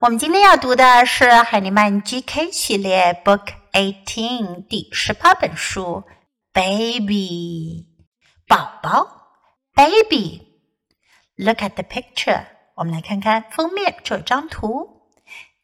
我们今天要读的是海尼曼 GK 系列 Book Eighteen 第十八本书，Baby 宝宝，Baby。Look at the picture，我们来看看封面这张图。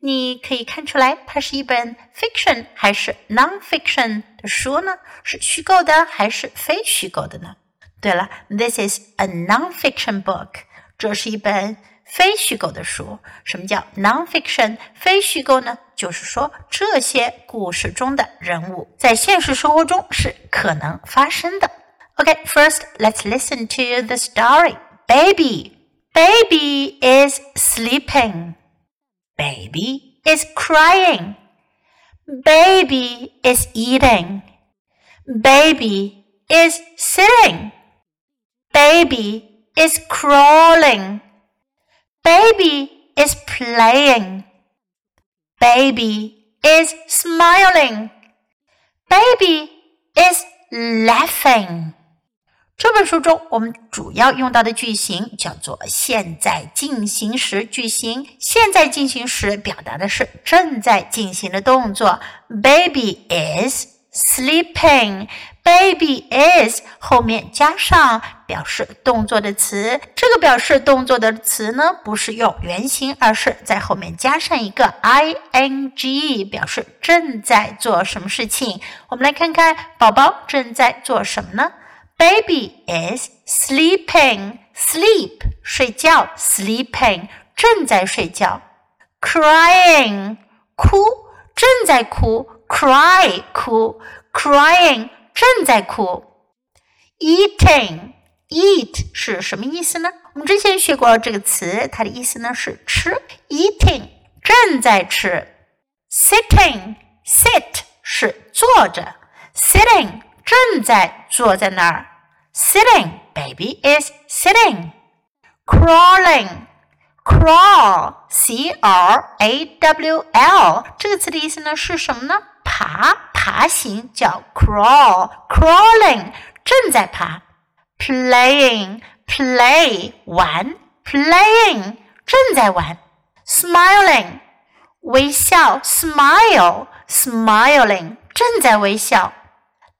你可以看出来，它是一本 fiction 还是 non-fiction 的书呢？是虚构的还是非虚构的呢？对了，This is a non-fiction book，这是一本。非虚构的书，什么叫 nonfiction？非虚构呢？就是说这些故事中的人物在现实生活中是可能发生的。OK，first let's listen to the story. Baby, baby is sleeping. Baby is crying. Baby is eating. Baby is sitting. Baby is crawling. Baby is playing. Baby is smiling. Baby is laughing. 这本书中，我们主要用到的句型叫做现在进行时句型。现在进行时表达的是正在进行的动作。Baby is sleeping. Baby is 后面加上表示动作的词，这个表示动作的词呢，不是用原形，而是在后面加上一个 ing，表示正在做什么事情。我们来看看宝宝正在做什么呢？Baby is sleeping，sleep 睡觉，sleeping 正在睡觉，crying 哭正在哭，cry 哭，crying。正在哭，eating eat 是什么意思呢？我们之前学过这个词，它的意思呢是吃，eating 正在吃，sitting sit 是坐着，sitting 正在坐在那儿，sitting baby is sitting crawling crawl c r a w l 这个词的意思呢是什么呢？爬爬行叫 crawl，crawling 正在爬，playing play 玩，playing 正在玩，smiling 微笑，smile smiling 正在微笑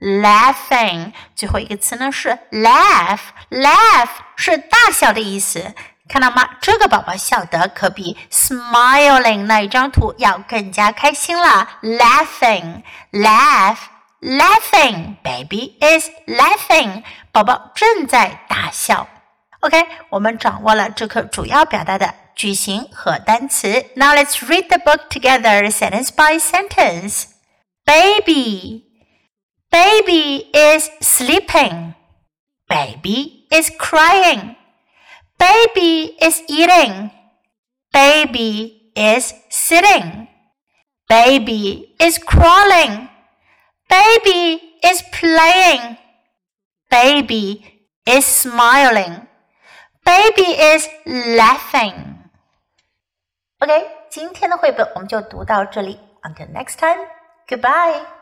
，laughing 最后一个词呢是 laugh，laugh 是大笑的意思。看到吗？这个宝宝笑得可比 smiling 那一张图要更加开心了。Laughing, laugh, laughing. Baby is laughing. 宝宝正在大笑。OK，我们掌握了这课主要表达的句型和单词。Now let's read the book together, sentence by sentence. Baby, baby is sleeping. Baby is crying. Baby is eating. Baby is sitting. Baby is crawling. Baby is playing. Baby is smiling. Baby is laughing. OK，今天的绘本我们就读到这里。Until next time, goodbye.